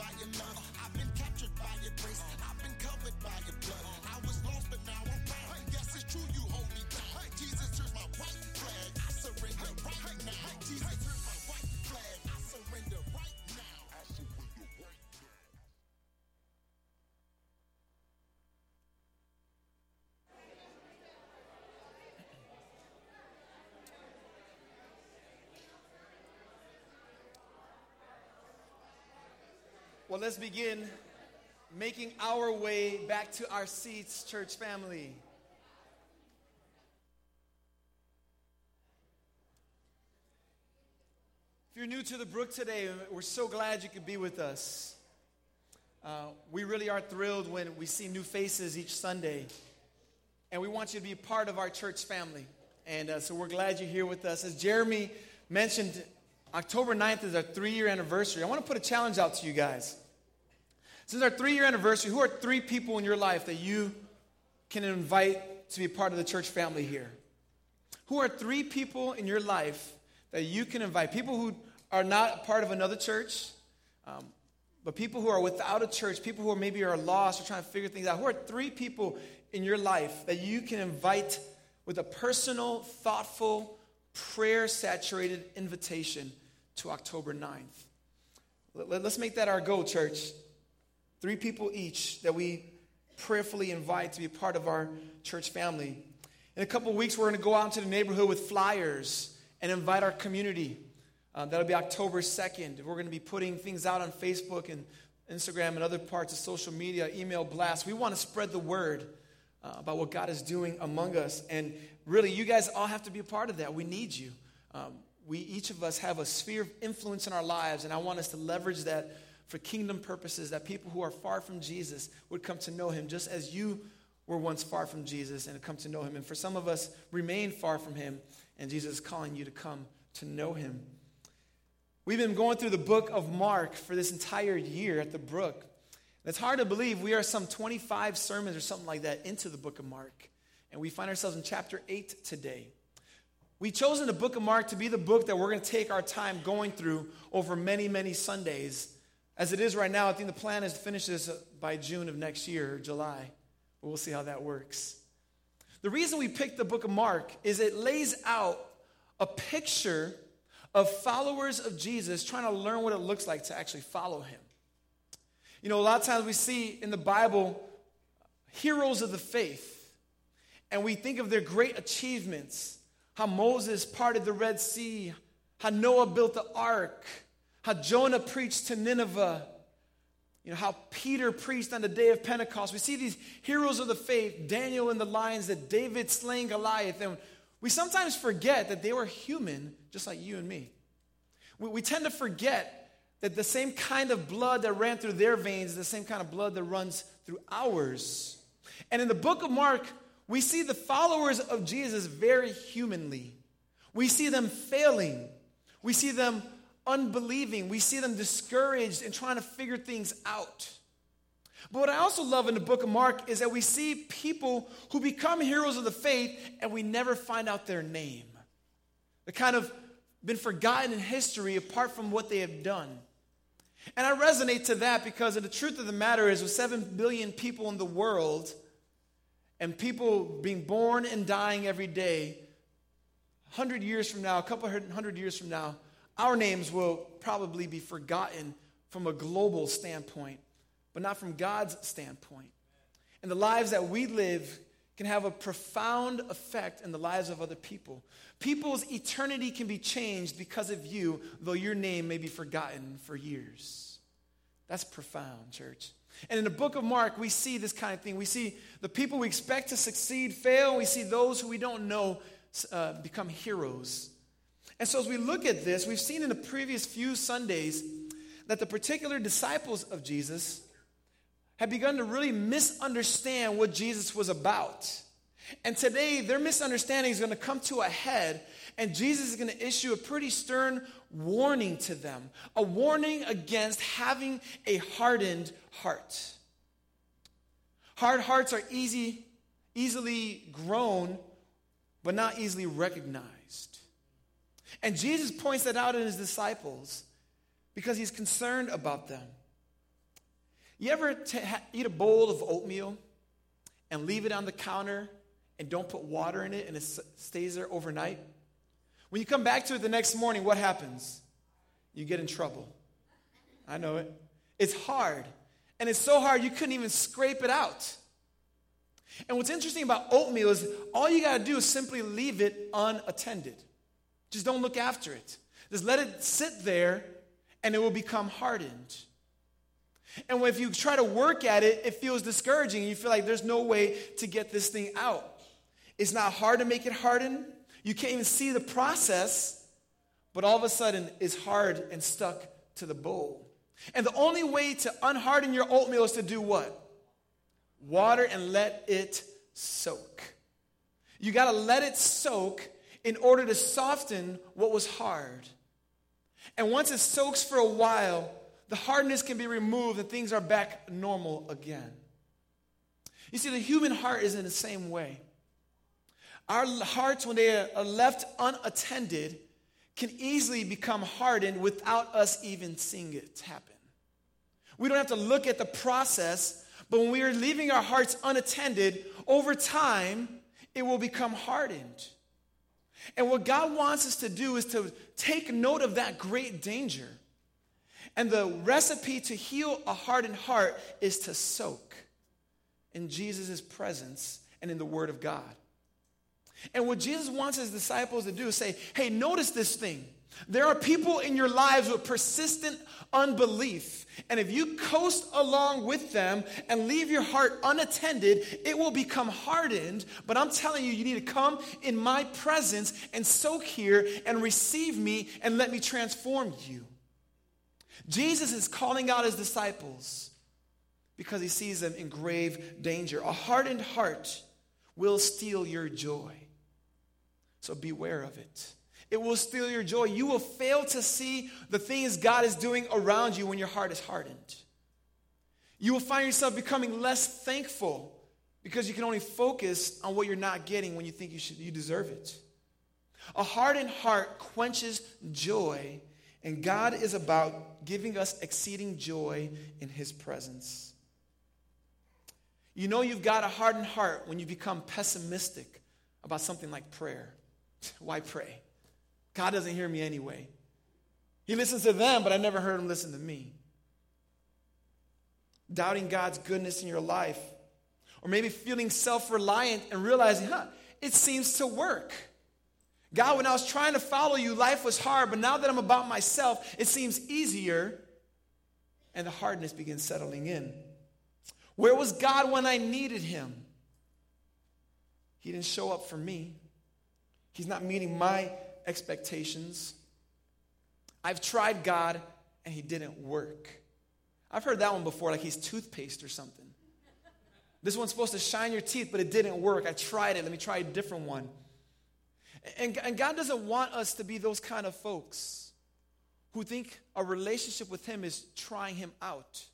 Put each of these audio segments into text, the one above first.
by your love. I've been captured by your grace. I've been covered by your blood. Well, let's begin making our way back to our seats, church family. If you're new to the Brook today, we're so glad you could be with us. Uh, we really are thrilled when we see new faces each Sunday. And we want you to be part of our church family. And uh, so we're glad you're here with us. As Jeremy mentioned, October 9th is our three year anniversary. I want to put a challenge out to you guys. Since our three year anniversary, who are three people in your life that you can invite to be part of the church family here? Who are three people in your life that you can invite? People who are not part of another church, um, but people who are without a church, people who are maybe are lost or trying to figure things out. Who are three people in your life that you can invite with a personal, thoughtful, prayer saturated invitation to October 9th? Let- Let's make that our goal, church. Three people each that we prayerfully invite to be part of our church family. In a couple weeks, we're going to go out into the neighborhood with flyers and invite our community. Uh, that'll be October 2nd. We're going to be putting things out on Facebook and Instagram and other parts of social media, email blasts. We want to spread the word uh, about what God is doing among us. And really, you guys all have to be a part of that. We need you. Um, we each of us have a sphere of influence in our lives, and I want us to leverage that for kingdom purposes, that people who are far from Jesus would come to know him just as you were once far from Jesus and come to know him. And for some of us, remain far from him, and Jesus is calling you to come to know him. We've been going through the book of Mark for this entire year at the Brook. It's hard to believe we are some 25 sermons or something like that into the book of Mark. And we find ourselves in chapter 8 today. We've chosen the book of Mark to be the book that we're going to take our time going through over many, many Sundays. As it is right now, I think the plan is to finish this by June of next year, July. We'll see how that works. The reason we picked the book of Mark is it lays out a picture of followers of Jesus trying to learn what it looks like to actually follow him. You know, a lot of times we see in the Bible heroes of the faith, and we think of their great achievements how Moses parted the Red Sea, how Noah built the ark, how Jonah preached to Nineveh, you know, how Peter preached on the day of Pentecost. We see these heroes of the faith, Daniel in the lions, that David slaying Goliath, and we sometimes forget that they were human, just like you and me. We, we tend to forget that the same kind of blood that ran through their veins is the same kind of blood that runs through ours. And in the book of Mark, we see the followers of Jesus very humanly. We see them failing. We see them unbelieving. We see them discouraged and trying to figure things out. But what I also love in the book of Mark is that we see people who become heroes of the faith and we never find out their name. They kind of been forgotten in history apart from what they have done. And I resonate to that because the truth of the matter is, with 7 billion people in the world and people being born and dying every day, 100 years from now, a couple hundred years from now, our names will probably be forgotten from a global standpoint, but not from God's standpoint. And the lives that we live can have a profound effect in the lives of other people. People's eternity can be changed because of you, though your name may be forgotten for years. That's profound, church. And in the book of Mark, we see this kind of thing. We see the people we expect to succeed fail. We see those who we don't know uh, become heroes. And so, as we look at this, we've seen in the previous few Sundays that the particular disciples of Jesus had begun to really misunderstand what Jesus was about. And today, their misunderstanding is going to come to a head, and Jesus is going to issue a pretty stern warning to them a warning against having a hardened heart. Hard hearts are easy, easily grown, but not easily recognized. And Jesus points that out in his disciples because he's concerned about them. You ever t- eat a bowl of oatmeal and leave it on the counter and don't put water in it and it stays there overnight? When you come back to it the next morning, what happens? You get in trouble. I know it. It's hard. And it's so hard you couldn't even scrape it out. And what's interesting about oatmeal is all you got to do is simply leave it unattended. Just don't look after it. Just let it sit there and it will become hardened. And if you try to work at it, it feels discouraging. You feel like there's no way to get this thing out. It's not hard to make it harden. You can't even see the process, but all of a sudden it's hard and stuck to the bowl. And the only way to unharden your oatmeal is to do what? Water and let it soak. You got to let it soak in order to soften what was hard. And once it soaks for a while, the hardness can be removed and things are back normal again. You see, the human heart is in the same way. Our hearts, when they are left unattended, can easily become hardened without us even seeing it happen. We don't have to look at the process, but when we are leaving our hearts unattended, over time, it will become hardened. And what God wants us to do is to take note of that great danger. And the recipe to heal a hardened heart is to soak in Jesus' presence and in the Word of God. And what Jesus wants his disciples to do is say, hey, notice this thing. There are people in your lives with persistent unbelief. And if you coast along with them and leave your heart unattended, it will become hardened. But I'm telling you, you need to come in my presence and soak here and receive me and let me transform you. Jesus is calling out his disciples because he sees them in grave danger. A hardened heart will steal your joy. So beware of it. It will steal your joy. You will fail to see the things God is doing around you when your heart is hardened. You will find yourself becoming less thankful because you can only focus on what you're not getting when you think you should you deserve it. A hardened heart quenches joy, and God is about giving us exceeding joy in his presence. You know you've got a hardened heart when you become pessimistic about something like prayer. Why pray? God doesn't hear me anyway. He listens to them, but I never heard him listen to me. Doubting God's goodness in your life. Or maybe feeling self reliant and realizing, huh, it seems to work. God, when I was trying to follow you, life was hard, but now that I'm about myself, it seems easier. And the hardness begins settling in. Where was God when I needed him? He didn't show up for me. He's not meeting my expectations. I've tried God and he didn't work. I've heard that one before, like he's toothpaste or something. This one's supposed to shine your teeth, but it didn't work. I tried it. Let me try a different one. And, and God doesn't want us to be those kind of folks who think a relationship with Him is trying Him out.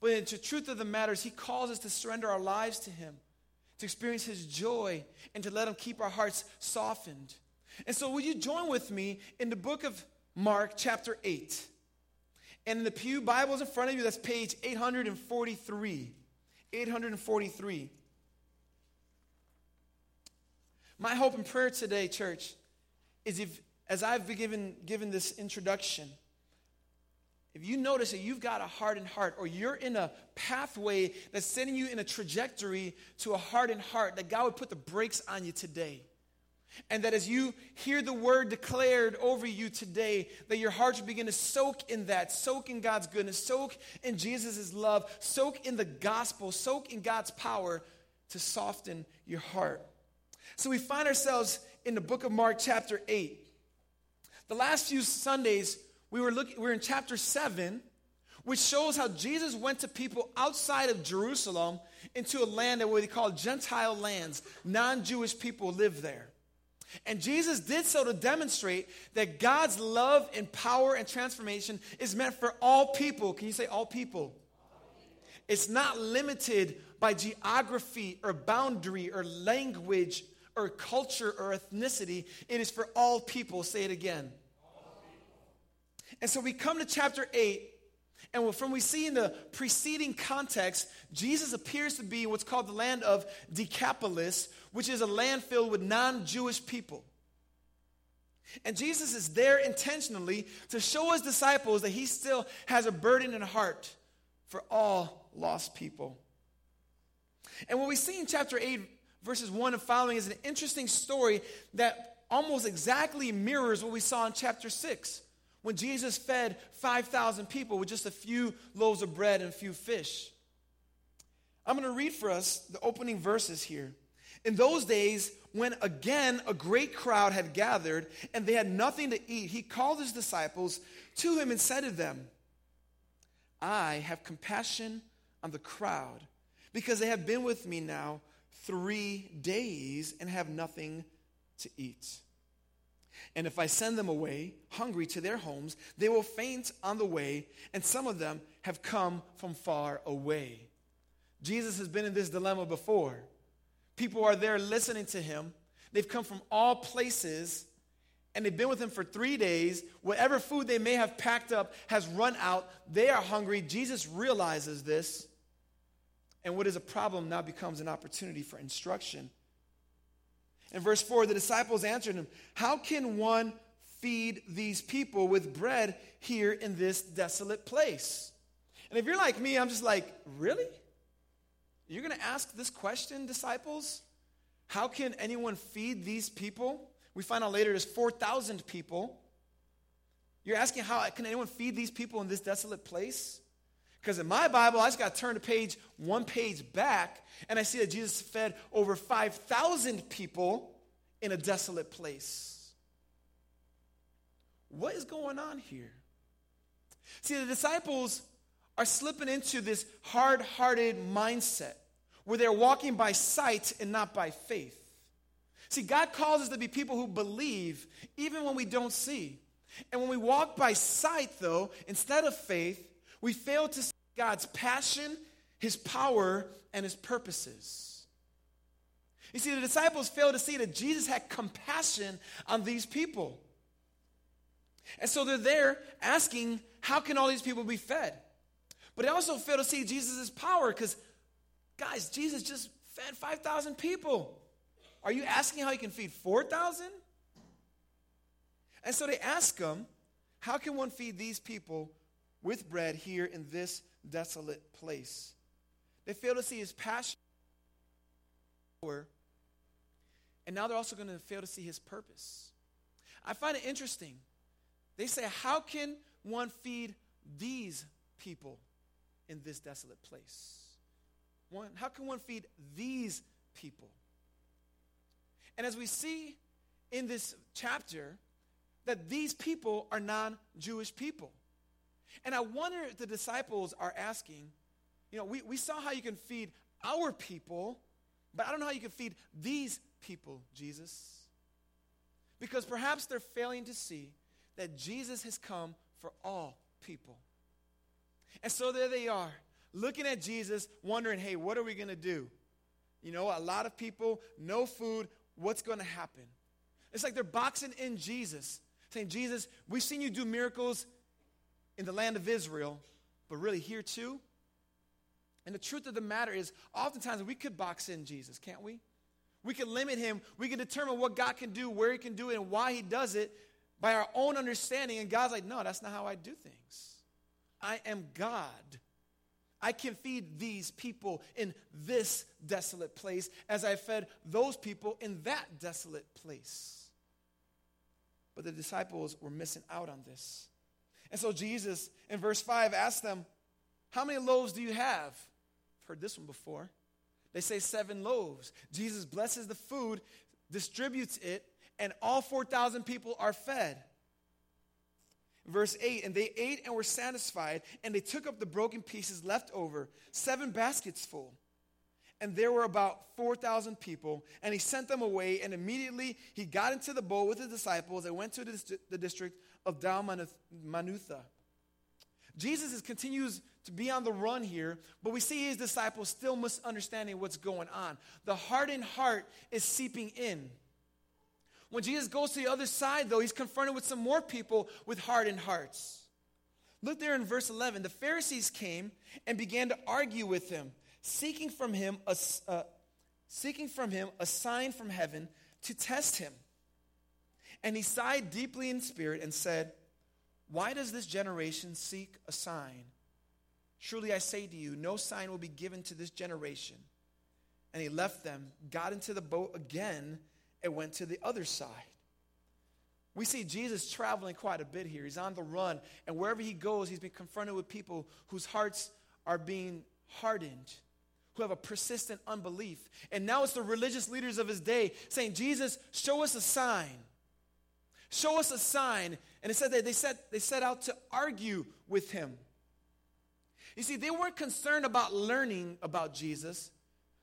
But the truth of the matter is, He calls us to surrender our lives to Him, to experience His joy, and to let Him keep our hearts softened. And so, will you join with me in the book of Mark, chapter 8? And in the Pew Bibles in front of you, that's page 843. 843. My hope and prayer today, church, is if, as I've been given, given this introduction, if you notice that you've got a hardened heart or you're in a pathway that's sending you in a trajectory to a hardened heart, that God would put the brakes on you today. And that as you hear the word declared over you today, that your heart should begin to soak in that, soak in God's goodness, soak in Jesus' love, soak in the gospel, soak in God's power to soften your heart. So we find ourselves in the book of Mark, chapter 8. The last few Sundays, we were looking, we were in chapter 7, which shows how Jesus went to people outside of Jerusalem into a land that they call Gentile lands. Non Jewish people live there. And Jesus did so to demonstrate that God's love and power and transformation is meant for all people. Can you say all people? It's not limited by geography or boundary or language or culture or ethnicity. It is for all people. Say it again. And so we come to chapter 8, And from we see in the preceding context, Jesus appears to be what's called the land of Decapolis, which is a land filled with non Jewish people. And Jesus is there intentionally to show his disciples that he still has a burden in heart for all lost people. And what we see in chapter 8, verses 1 and following, is an interesting story that almost exactly mirrors what we saw in chapter 6 when Jesus fed 5,000 people with just a few loaves of bread and a few fish. I'm going to read for us the opening verses here. In those days, when again a great crowd had gathered and they had nothing to eat, he called his disciples to him and said to them, I have compassion on the crowd because they have been with me now three days and have nothing to eat. And if I send them away hungry to their homes, they will faint on the way, and some of them have come from far away. Jesus has been in this dilemma before. People are there listening to him. They've come from all places and they've been with him for three days. Whatever food they may have packed up has run out. They are hungry. Jesus realizes this. And what is a problem now becomes an opportunity for instruction. In verse 4, the disciples answered him, How can one feed these people with bread here in this desolate place? And if you're like me, I'm just like, Really? You're going to ask this question, disciples? How can anyone feed these people? We find out later there's 4,000 people. You're asking how can anyone feed these people in this desolate place? Because in my Bible, I just got to turn the page one page back, and I see that Jesus fed over 5,000 people in a desolate place. What is going on here? See, the disciples are slipping into this hard hearted mindset where they're walking by sight and not by faith. See, God calls us to be people who believe even when we don't see. And when we walk by sight, though, instead of faith, we fail to see God's passion, His power, and His purposes. You see, the disciples failed to see that Jesus had compassion on these people. And so they're there asking, How can all these people be fed? But they also fail to see Jesus' power because, guys, Jesus just fed 5,000 people. Are you asking how he can feed 4,000? And so they ask him, How can one feed these people with bread here in this desolate place? They fail to see his passion. And now they're also going to fail to see his purpose. I find it interesting. They say, How can one feed these people in this desolate place? One, how can one feed these people? And as we see in this chapter, that these people are non Jewish people. And I wonder if the disciples are asking, you know, we, we saw how you can feed our people, but I don't know how you can feed these people, Jesus. Because perhaps they're failing to see that Jesus has come for all people. And so there they are, looking at Jesus, wondering, hey, what are we going to do? You know, a lot of people, no food, what's going to happen? It's like they're boxing in Jesus, saying, Jesus, we've seen you do miracles in the land of Israel, but really here too? And the truth of the matter is, oftentimes we could box in Jesus, can't we? We can limit him. We can determine what God can do, where he can do it, and why he does it by our own understanding. And God's like, no, that's not how I do things. I am God. I can feed these people in this desolate place as I fed those people in that desolate place. But the disciples were missing out on this. And so Jesus, in verse 5, asked them, How many loaves do you have? I've heard this one before. They say seven loaves. Jesus blesses the food, distributes it, and all 4,000 people are fed. Verse 8, and they ate and were satisfied, and they took up the broken pieces left over, seven baskets full. And there were about 4,000 people, and he sent them away, and immediately he got into the boat with his disciples and went to the district of Dalmanutha. Jesus is, continues to be on the run here, but we see his disciples still misunderstanding what's going on. The hardened heart is seeping in. When Jesus goes to the other side, though, he's confronted with some more people with hardened hearts. Look there in verse 11. The Pharisees came and began to argue with him, seeking from him a, uh, seeking from him a sign from heaven to test him. And he sighed deeply in spirit and said, Why does this generation seek a sign? Truly I say to you, no sign will be given to this generation. And he left them, got into the boat again, and went to the other side. We see Jesus traveling quite a bit here. He's on the run, and wherever he goes, he's been confronted with people whose hearts are being hardened, who have a persistent unbelief. And now it's the religious leaders of his day saying, Jesus, show us a sign. Show us a sign. And it said that they set, they set out to argue with him. You see, they weren't concerned about learning about Jesus,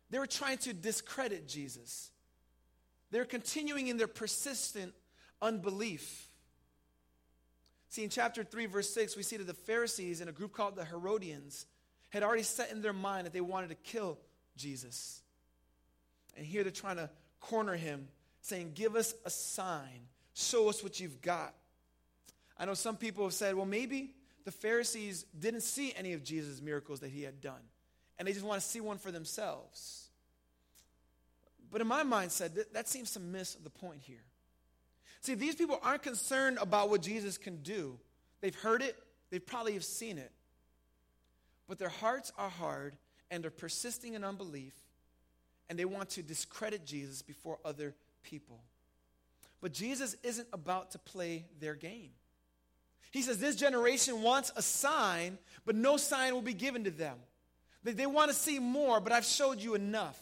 they were trying to discredit Jesus. They're continuing in their persistent unbelief. See, in chapter 3, verse 6, we see that the Pharisees and a group called the Herodians had already set in their mind that they wanted to kill Jesus. And here they're trying to corner him, saying, Give us a sign, show us what you've got. I know some people have said, well, maybe the Pharisees didn't see any of Jesus' miracles that he had done, and they just want to see one for themselves. But in my mindset, that, that seems to miss the point here. See, these people aren't concerned about what Jesus can do. They've heard it, they probably have seen it. But their hearts are hard and they're persisting in unbelief, and they want to discredit Jesus before other people. But Jesus isn't about to play their game. He says, This generation wants a sign, but no sign will be given to them. They, they want to see more, but I've showed you enough.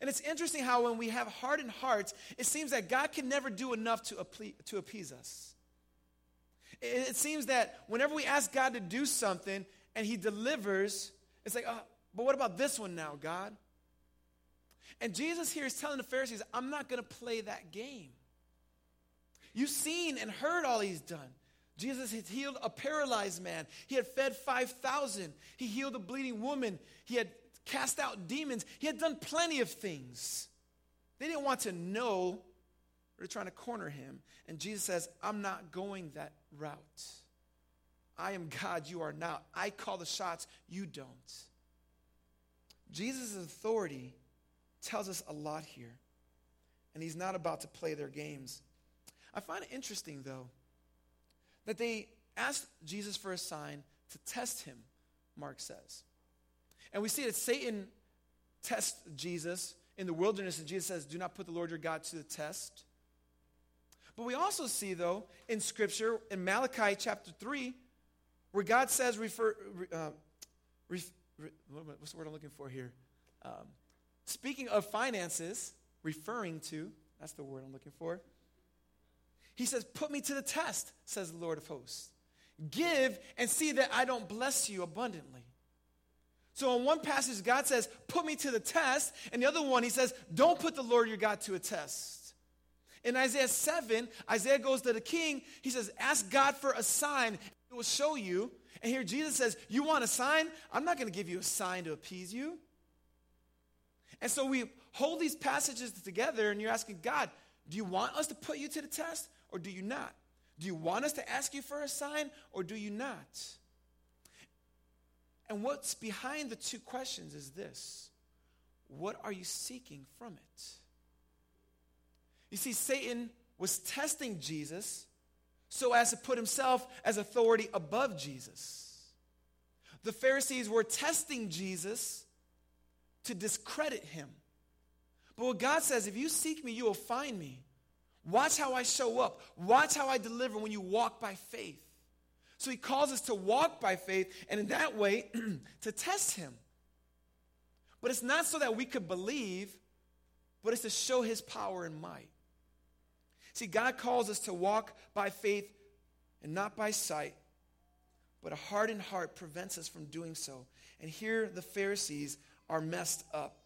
And it's interesting how when we have hardened hearts, it seems that God can never do enough to, to appease us. It, it seems that whenever we ask God to do something and He delivers, it's like, oh, but what about this one now, God? And Jesus here is telling the Pharisees, I'm not going to play that game. You've seen and heard all He's done. Jesus had healed a paralyzed man. He had fed 5,000. He healed a bleeding woman. He had cast out demons. He had done plenty of things. They didn't want to know. They're trying to corner him. And Jesus says, I'm not going that route. I am God, you are not. I call the shots, you don't. Jesus' authority tells us a lot here. And he's not about to play their games. I find it interesting, though, that they asked Jesus for a sign to test him, Mark says. And we see that Satan tests Jesus in the wilderness, and Jesus says, Do not put the Lord your God to the test. But we also see, though, in Scripture, in Malachi chapter 3, where God says, refer, uh, re, re, what's the word I'm looking for here? Um, speaking of finances, referring to, that's the word I'm looking for. He says, Put me to the test, says the Lord of hosts. Give and see that I don't bless you abundantly. So in one passage, God says, Put me to the test. And the other one, he says, Don't put the Lord your God to a test. In Isaiah 7, Isaiah goes to the king. He says, Ask God for a sign, it will show you. And here Jesus says, You want a sign? I'm not going to give you a sign to appease you. And so we hold these passages together, and you're asking God, Do you want us to put you to the test, or do you not? Do you want us to ask you for a sign, or do you not? And what's behind the two questions is this What are you seeking from it? You see, Satan was testing Jesus so as to put himself as authority above Jesus. The Pharisees were testing Jesus to discredit him. But what God says, if you seek me, you will find me. Watch how I show up. Watch how I deliver when you walk by faith. So he calls us to walk by faith and in that way to test him. But it's not so that we could believe, but it's to show his power and might. See, God calls us to walk by faith and not by sight, but a hardened heart prevents us from doing so. And here the Pharisees are messed up.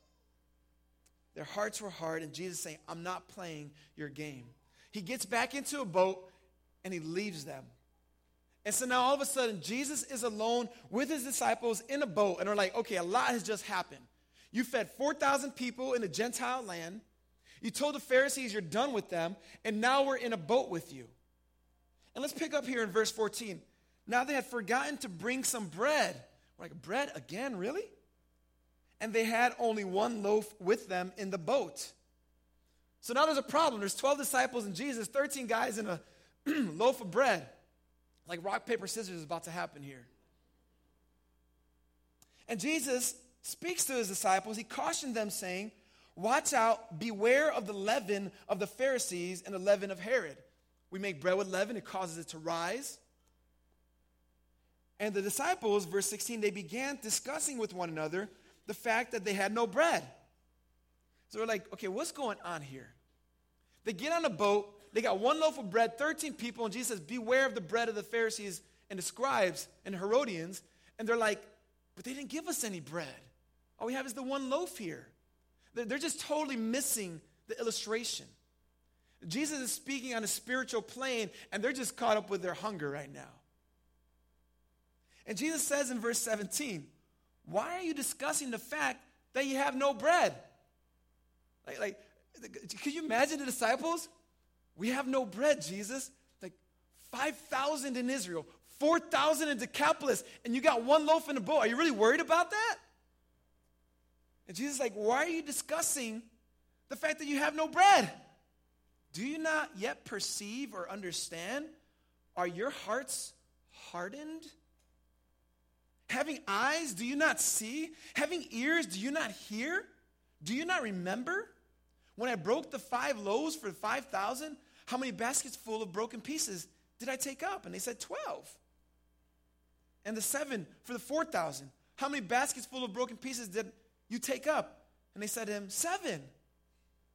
Their hearts were hard, and Jesus saying, I'm not playing your game. He gets back into a boat and he leaves them. And so now all of a sudden, Jesus is alone with his disciples in a boat, and they're like, okay, a lot has just happened. You fed 4,000 people in a Gentile land. You told the Pharisees you're done with them, and now we're in a boat with you. And let's pick up here in verse 14. Now they had forgotten to bring some bread. We're like, bread again, really? And they had only one loaf with them in the boat. So now there's a problem. There's 12 disciples and Jesus, 13 guys in a loaf of bread. Like rock, paper, scissors is about to happen here. And Jesus speaks to his disciples. He cautioned them, saying, Watch out, beware of the leaven of the Pharisees and the leaven of Herod. We make bread with leaven, it causes it to rise. And the disciples, verse 16, they began discussing with one another the fact that they had no bread. So we're like, okay, what's going on here? They get on a boat, they got one loaf of bread, 13 people, and Jesus says, Beware of the bread of the Pharisees and the scribes and Herodians. And they're like, But they didn't give us any bread. All we have is the one loaf here. They're just totally missing the illustration. Jesus is speaking on a spiritual plane, and they're just caught up with their hunger right now. And Jesus says in verse 17, Why are you discussing the fact that you have no bread? Like, like could you imagine the disciples? We have no bread, Jesus. Like 5,000 in Israel, 4,000 in Decapolis, and you got one loaf in a bowl. Are you really worried about that? And Jesus is like, Why are you discussing the fact that you have no bread? Do you not yet perceive or understand? Are your hearts hardened? Having eyes, do you not see? Having ears, do you not hear? Do you not remember? When I broke the five loaves for 5,000, how many baskets full of broken pieces did I take up? And they said 12. And the seven for the 4,000, how many baskets full of broken pieces did you take up? And they said to him, Seven.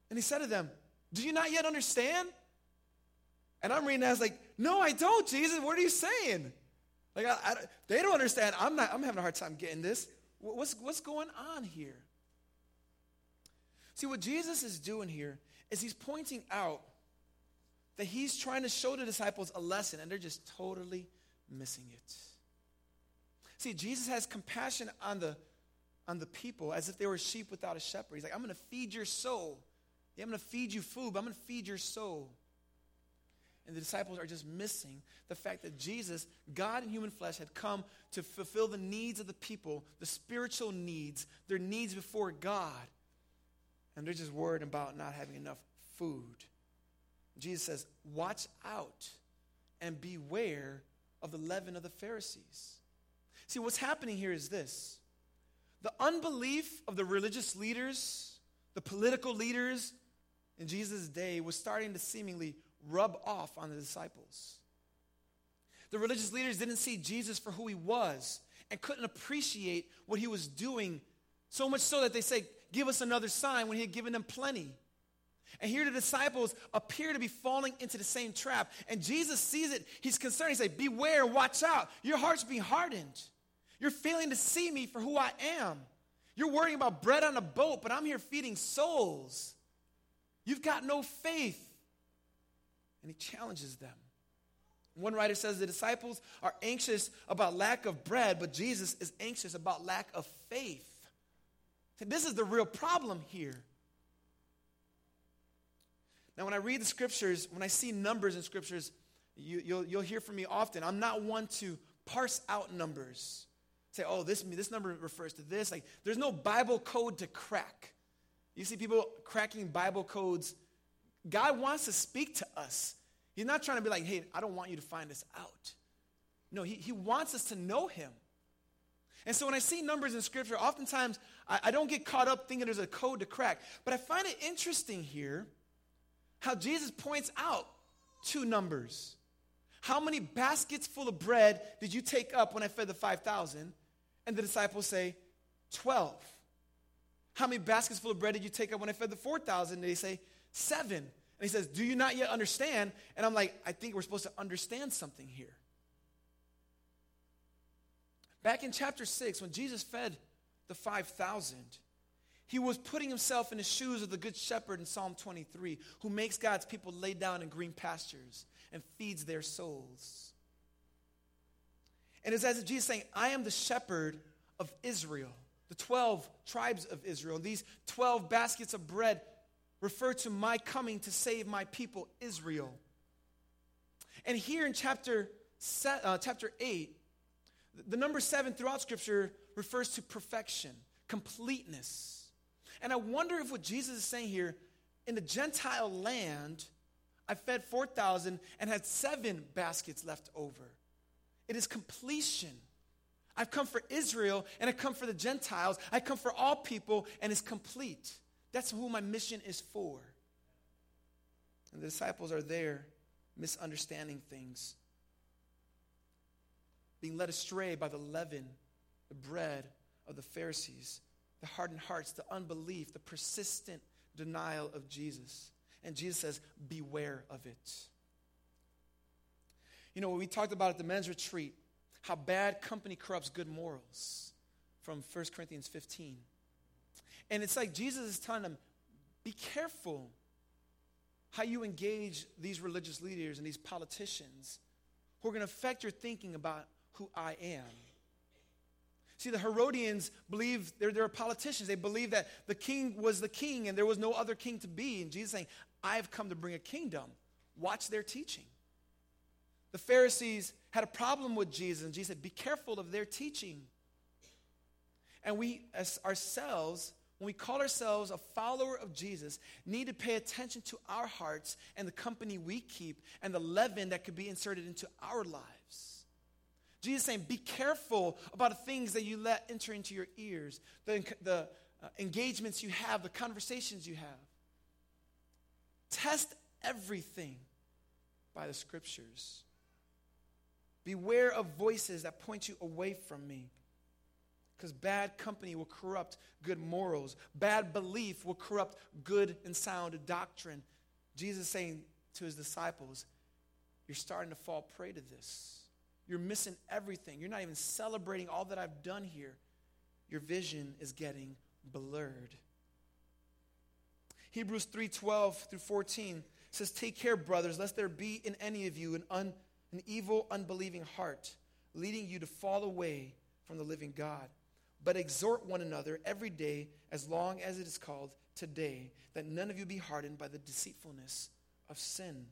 And he said to them, Do you not yet understand? And I'm reading that, I was like, No, I don't, Jesus. What are you saying? Like, I, I, they don't understand. I'm, not, I'm having a hard time getting this. What's, what's going on here? See, what Jesus is doing here is he's pointing out that he's trying to show the disciples a lesson, and they're just totally missing it. See, Jesus has compassion on the on the people as if they were sheep without a shepherd. He's like, I'm going to feed your soul. Yeah, I'm going to feed you food, but I'm going to feed your soul. And the disciples are just missing the fact that Jesus, God in human flesh, had come to fulfill the needs of the people, the spiritual needs, their needs before God. And they're just worried about not having enough food. Jesus says, Watch out and beware of the leaven of the Pharisees. See, what's happening here is this the unbelief of the religious leaders, the political leaders in Jesus' day was starting to seemingly rub off on the disciples. The religious leaders didn't see Jesus for who he was and couldn't appreciate what he was doing, so much so that they say, Give us another sign when he had given them plenty. And here the disciples appear to be falling into the same trap. And Jesus sees it. He's concerned. He says, Beware, watch out. Your heart's being hardened. You're failing to see me for who I am. You're worrying about bread on a boat, but I'm here feeding souls. You've got no faith. And he challenges them. One writer says the disciples are anxious about lack of bread, but Jesus is anxious about lack of faith. This is the real problem here. Now, when I read the scriptures, when I see numbers in scriptures, you, will you'll, you'll hear from me often. I'm not one to parse out numbers say, oh, this, this number refers to this. Like, there's no Bible code to crack. You see people cracking Bible codes. God wants to speak to us. He's not trying to be like, hey, I don't want you to find this out. No, he, he wants us to know him. And so when I see numbers in scripture, oftentimes I, I don't get caught up thinking there's a code to crack. But I find it interesting here how Jesus points out two numbers. How many baskets full of bread did you take up when I fed the 5,000? And the disciples say, 12. How many baskets full of bread did you take up when I fed the 4,000? They say, seven. And he says, Do you not yet understand? And I'm like, I think we're supposed to understand something here. Back in chapter 6, when Jesus fed the 5,000, he was putting himself in the shoes of the good shepherd in Psalm 23, who makes God's people lay down in green pastures and feeds their souls. And it's as if Jesus saying, I am the shepherd of Israel, the 12 tribes of Israel. These 12 baskets of bread refer to my coming to save my people, Israel. And here in chapter uh, chapter 8, the number seven throughout Scripture refers to perfection, completeness. And I wonder if what Jesus is saying here, in the Gentile land, I fed 4,000 and had seven baskets left over. It is completion. I've come for Israel and I come for the Gentiles. I come for all people and it's complete. That's who my mission is for. And the disciples are there misunderstanding things, being led astray by the leaven, the bread of the Pharisees, the hardened hearts, the unbelief, the persistent denial of Jesus. And Jesus says, Beware of it. You know, we talked about at the men's retreat how bad company corrupts good morals from 1 Corinthians 15. And it's like Jesus is telling them, be careful how you engage these religious leaders and these politicians who are going to affect your thinking about who I am. See, the Herodians believe they're, they're politicians. They believe that the king was the king and there was no other king to be. And Jesus saying, I've come to bring a kingdom. Watch their teaching. The Pharisees had a problem with Jesus, and Jesus said, Be careful of their teaching. And we, as ourselves, when we call ourselves a follower of Jesus, need to pay attention to our hearts and the company we keep and the leaven that could be inserted into our lives. Jesus saying, be careful about the things that you let enter into your ears, the, the uh, engagements you have, the conversations you have. Test everything by the scriptures. Beware of voices that point you away from me. Because bad company will corrupt good morals. Bad belief will corrupt good and sound doctrine. Jesus saying to his disciples, You're starting to fall prey to this. You're missing everything. You're not even celebrating all that I've done here. Your vision is getting blurred. Hebrews 3:12 through 14 says, Take care, brothers, lest there be in any of you an, un, an evil, unbelieving heart, leading you to fall away from the living God but exhort one another every day as long as it is called today, that none of you be hardened by the deceitfulness of sin.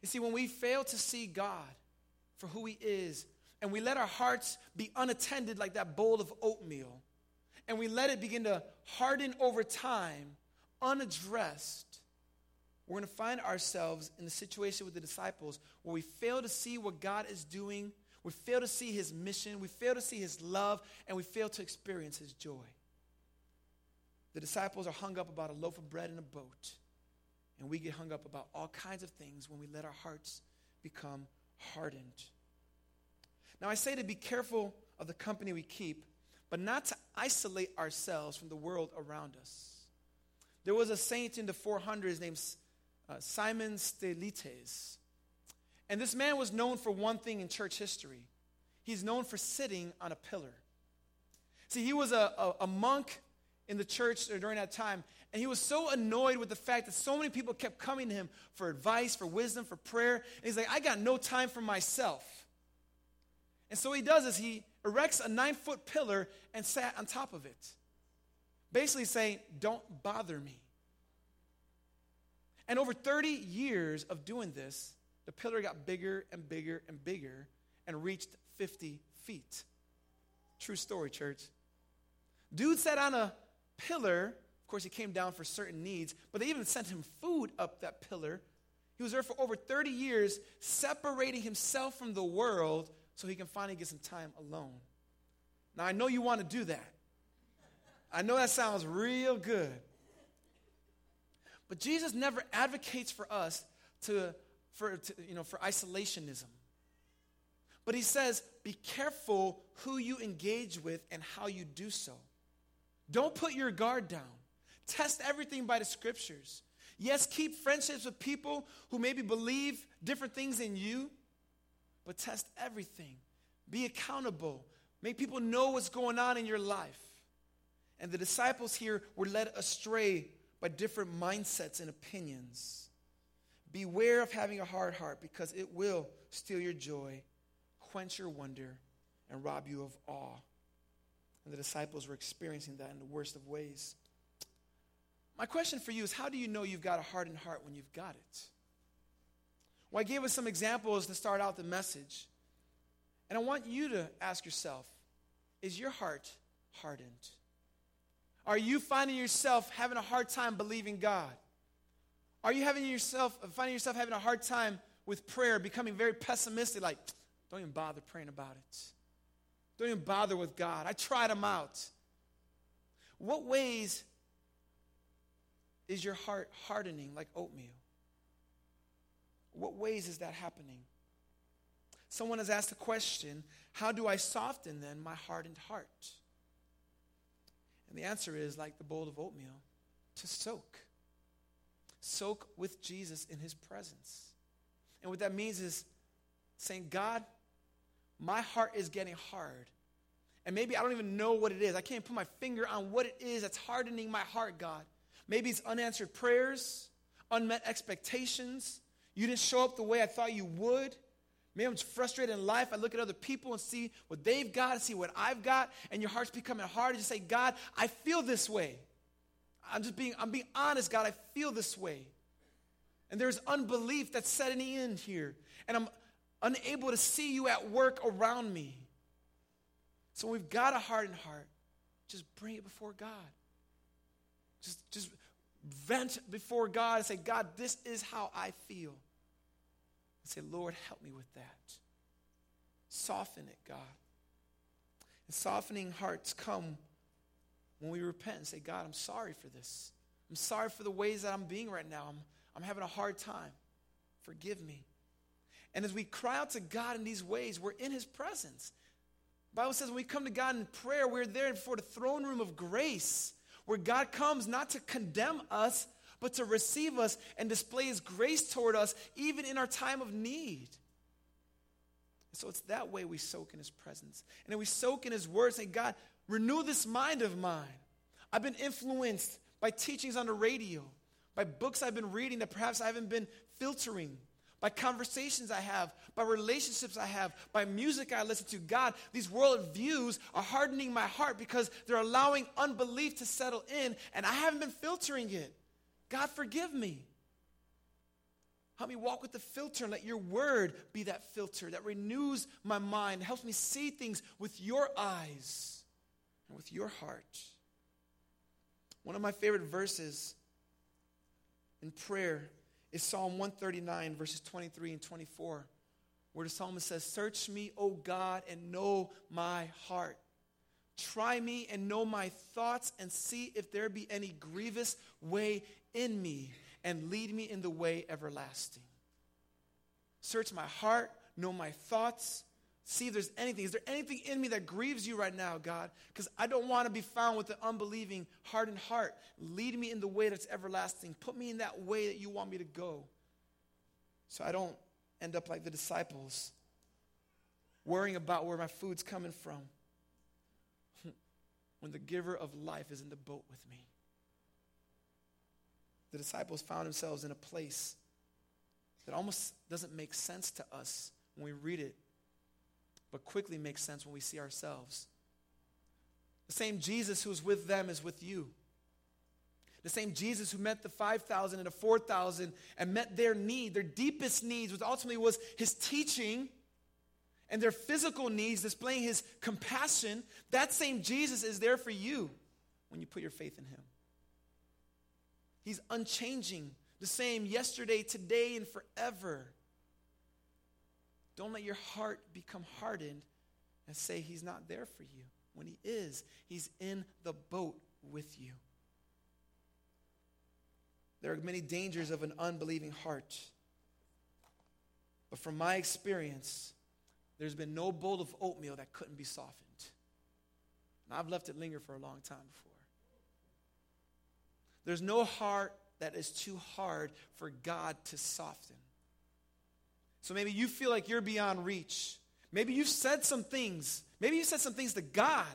You see, when we fail to see God for who He is, and we let our hearts be unattended like that bowl of oatmeal, and we let it begin to harden over time, unaddressed, we're going to find ourselves in the situation with the disciples where we fail to see what God is doing we fail to see his mission, we fail to see his love, and we fail to experience his joy. The disciples are hung up about a loaf of bread in a boat, and we get hung up about all kinds of things when we let our hearts become hardened. Now, I say to be careful of the company we keep, but not to isolate ourselves from the world around us. There was a saint in the 400s named uh, Simon Stylites. And this man was known for one thing in church history he's known for sitting on a pillar. See, he was a, a, a monk in the church during that time, and he was so annoyed with the fact that so many people kept coming to him for advice, for wisdom, for prayer. And he's like, I got no time for myself. And so he does is he erects a nine foot pillar and sat on top of it. Basically saying, Don't bother me. And over 30 years of doing this, the pillar got bigger and bigger and bigger and reached 50 feet. True story, church. Dude sat on a pillar. Of course, he came down for certain needs, but they even sent him food up that pillar. He was there for over 30 years, separating himself from the world so he can finally get some time alone. Now, I know you want to do that. I know that sounds real good. But Jesus never advocates for us to for, you know, for isolationism. But he says, be careful who you engage with and how you do so. Don't put your guard down. Test everything by the scriptures. Yes, keep friendships with people who maybe believe different things than you, but test everything. Be accountable. Make people know what's going on in your life. And the disciples here were led astray by different mindsets and opinions. Beware of having a hard heart because it will steal your joy, quench your wonder, and rob you of awe. And the disciples were experiencing that in the worst of ways. My question for you is how do you know you've got a hardened heart when you've got it? Well, I gave us some examples to start out the message. And I want you to ask yourself is your heart hardened? Are you finding yourself having a hard time believing God? Are you having yourself finding yourself having a hard time with prayer, becoming very pessimistic, like, don't even bother praying about it. Don't even bother with God. I tried them out. What ways is your heart hardening like oatmeal? What ways is that happening? Someone has asked the question how do I soften then my hardened heart? And the answer is like the bowl of oatmeal to soak. Soak with Jesus in his presence. And what that means is saying, God, my heart is getting hard. And maybe I don't even know what it is. I can't put my finger on what it is that's hardening my heart, God. Maybe it's unanswered prayers, unmet expectations. You didn't show up the way I thought you would. Maybe I'm frustrated in life. I look at other people and see what they've got and see what I've got, and your heart's becoming hard. And you say, God, I feel this way. I'm just being, I'm being honest, God, I feel this way. And there's unbelief that's setting in here. And I'm unable to see you at work around me. So we've got a hardened heart. Just bring it before God. Just, just vent before God and say, God, this is how I feel. And say, Lord, help me with that. Soften it, God. And softening hearts come when we repent and say, God, I'm sorry for this. I'm sorry for the ways that I'm being right now. I'm, I'm having a hard time. Forgive me. And as we cry out to God in these ways, we're in His presence. The Bible says when we come to God in prayer, we're there before the throne room of grace, where God comes not to condemn us, but to receive us and display His grace toward us, even in our time of need. So it's that way we soak in His presence. And then we soak in His word, saying, God, renew this mind of mine. I've been influenced by teachings on the radio, by books I've been reading that perhaps I haven't been filtering by conversations I have, by relationships I have, by music I listen to. God, these world views are hardening my heart because they're allowing unbelief to settle in, and I haven't been filtering it. God, forgive me. Help me walk with the filter and let your word be that filter that renews my mind, helps me see things with your eyes and with your heart. One of my favorite verses in prayer is Psalm 139, verses 23 and 24, where the psalmist says, Search me, O God, and know my heart. Try me and know my thoughts, and see if there be any grievous way in me, and lead me in the way everlasting. Search my heart, know my thoughts, see if there's anything. Is there anything in me that grieves you right now, God? Because I don't want to be found with an unbelieving, hardened heart. Lead me in the way that's everlasting. Put me in that way that you want me to go. So I don't end up like the disciples, worrying about where my food's coming from when the giver of life is in the boat with me. The disciples found themselves in a place that almost doesn't make sense to us when we read it but quickly makes sense when we see ourselves. The same Jesus who's with them is with you. The same Jesus who met the 5,000 and the 4,000 and met their need, their deepest needs, which ultimately was his teaching and their physical needs, displaying his compassion. That same Jesus is there for you when you put your faith in him. He's unchanging, the same yesterday, today, and forever. Don't let your heart become hardened and say he's not there for you. When he is, he's in the boat with you. There are many dangers of an unbelieving heart. But from my experience, there's been no bowl of oatmeal that couldn't be softened. And I've left it linger for a long time before. There's no heart that is too hard for God to soften. So maybe you feel like you're beyond reach. Maybe you've said some things. Maybe you said some things to God,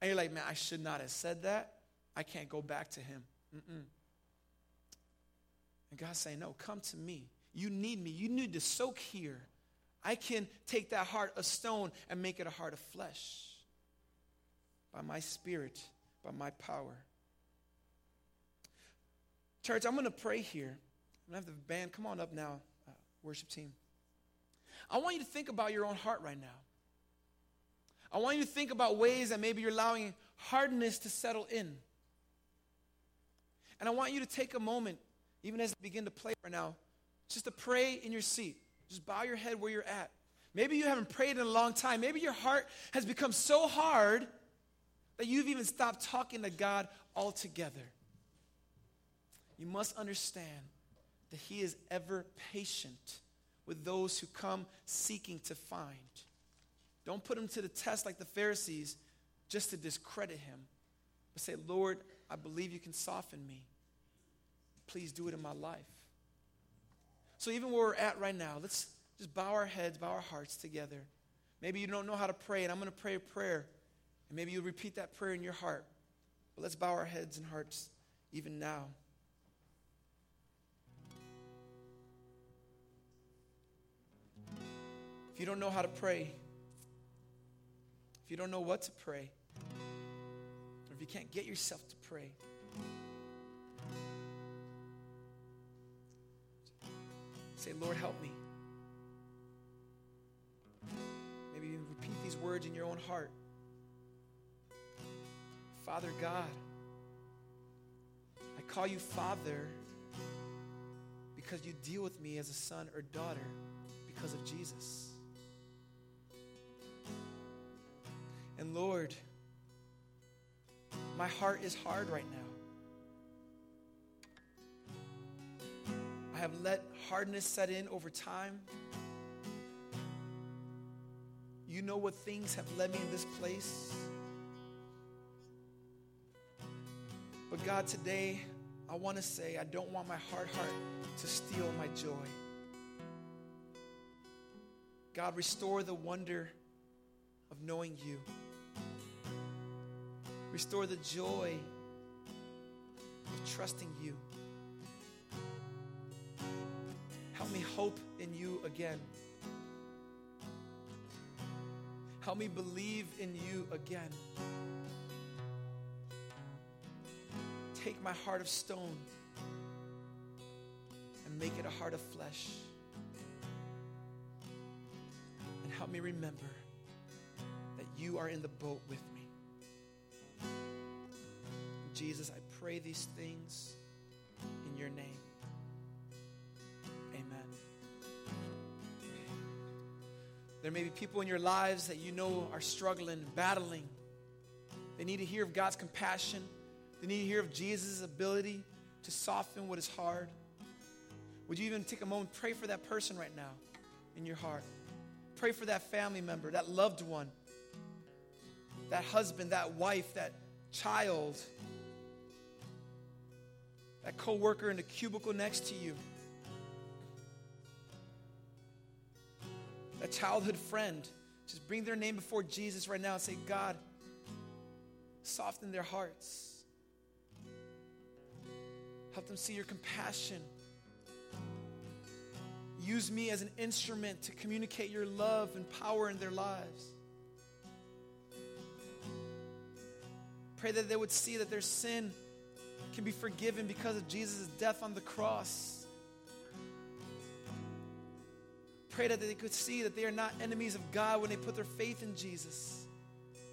and you're like, man, I should not have said that. I can't go back to Him. Mm-mm. And God's saying, no, come to me. You need me. You need to soak here. I can take that heart of stone and make it a heart of flesh by my spirit, by my power. Church, I'm going to pray here. I'm going to have the band come on up now, uh, worship team. I want you to think about your own heart right now. I want you to think about ways that maybe you're allowing hardness to settle in. And I want you to take a moment, even as I begin to play right now, just to pray in your seat. Just bow your head where you're at. Maybe you haven't prayed in a long time. Maybe your heart has become so hard that you've even stopped talking to God altogether. You must understand that He is ever patient with those who come seeking to find. Don't put Him to the test like the Pharisees just to discredit Him, but say, Lord, I believe you can soften me. Please do it in my life. So, even where we're at right now, let's just bow our heads, bow our hearts together. Maybe you don't know how to pray, and I'm going to pray a prayer. And maybe you'll repeat that prayer in your heart. But let's bow our heads and hearts even now. If you don't know how to pray, if you don't know what to pray, or if you can't get yourself to pray, say, Lord, help me. Maybe you repeat these words in your own heart. Father God, I call you Father because you deal with me as a son or daughter because of Jesus. Lord, my heart is hard right now. I have let hardness set in over time. You know what things have led me in this place. But God, today, I want to say I don't want my hard heart to steal my joy. God, restore the wonder of knowing you. Restore the joy of trusting you. Help me hope in you again. Help me believe in you again. Take my heart of stone and make it a heart of flesh. And help me remember that you are in the boat with me. Jesus, I pray these things in your name. Amen. There may be people in your lives that you know are struggling, battling. They need to hear of God's compassion. They need to hear of Jesus' ability to soften what is hard. Would you even take a moment, pray for that person right now in your heart? Pray for that family member, that loved one, that husband, that wife, that child, that coworker in the cubicle next to you, that childhood friend. Just bring their name before Jesus right now and say, God, soften their hearts. Help them see your compassion. Use me as an instrument to communicate your love and power in their lives. Pray that they would see that their sin can be forgiven because of Jesus' death on the cross. Pray that they could see that they are not enemies of God when they put their faith in Jesus,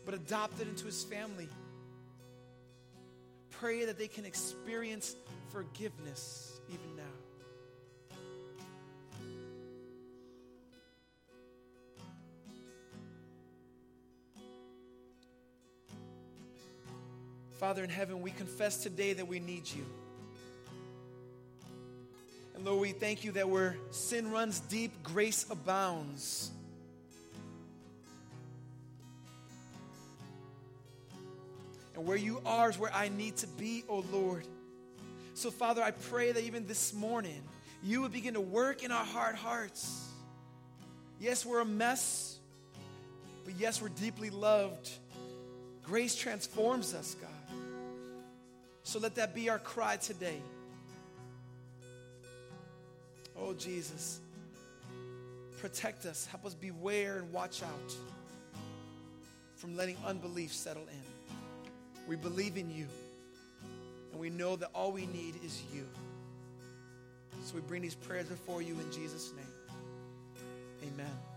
but adopted into his family. Pray that they can experience forgiveness Father in heaven, we confess today that we need you. And Lord, we thank you that where sin runs deep, grace abounds. And where you are is where I need to be, oh Lord. So, Father, I pray that even this morning, you would begin to work in our hard hearts. Yes, we're a mess, but yes, we're deeply loved. Grace transforms us, God. So let that be our cry today. Oh, Jesus, protect us. Help us beware and watch out from letting unbelief settle in. We believe in you, and we know that all we need is you. So we bring these prayers before you in Jesus' name. Amen.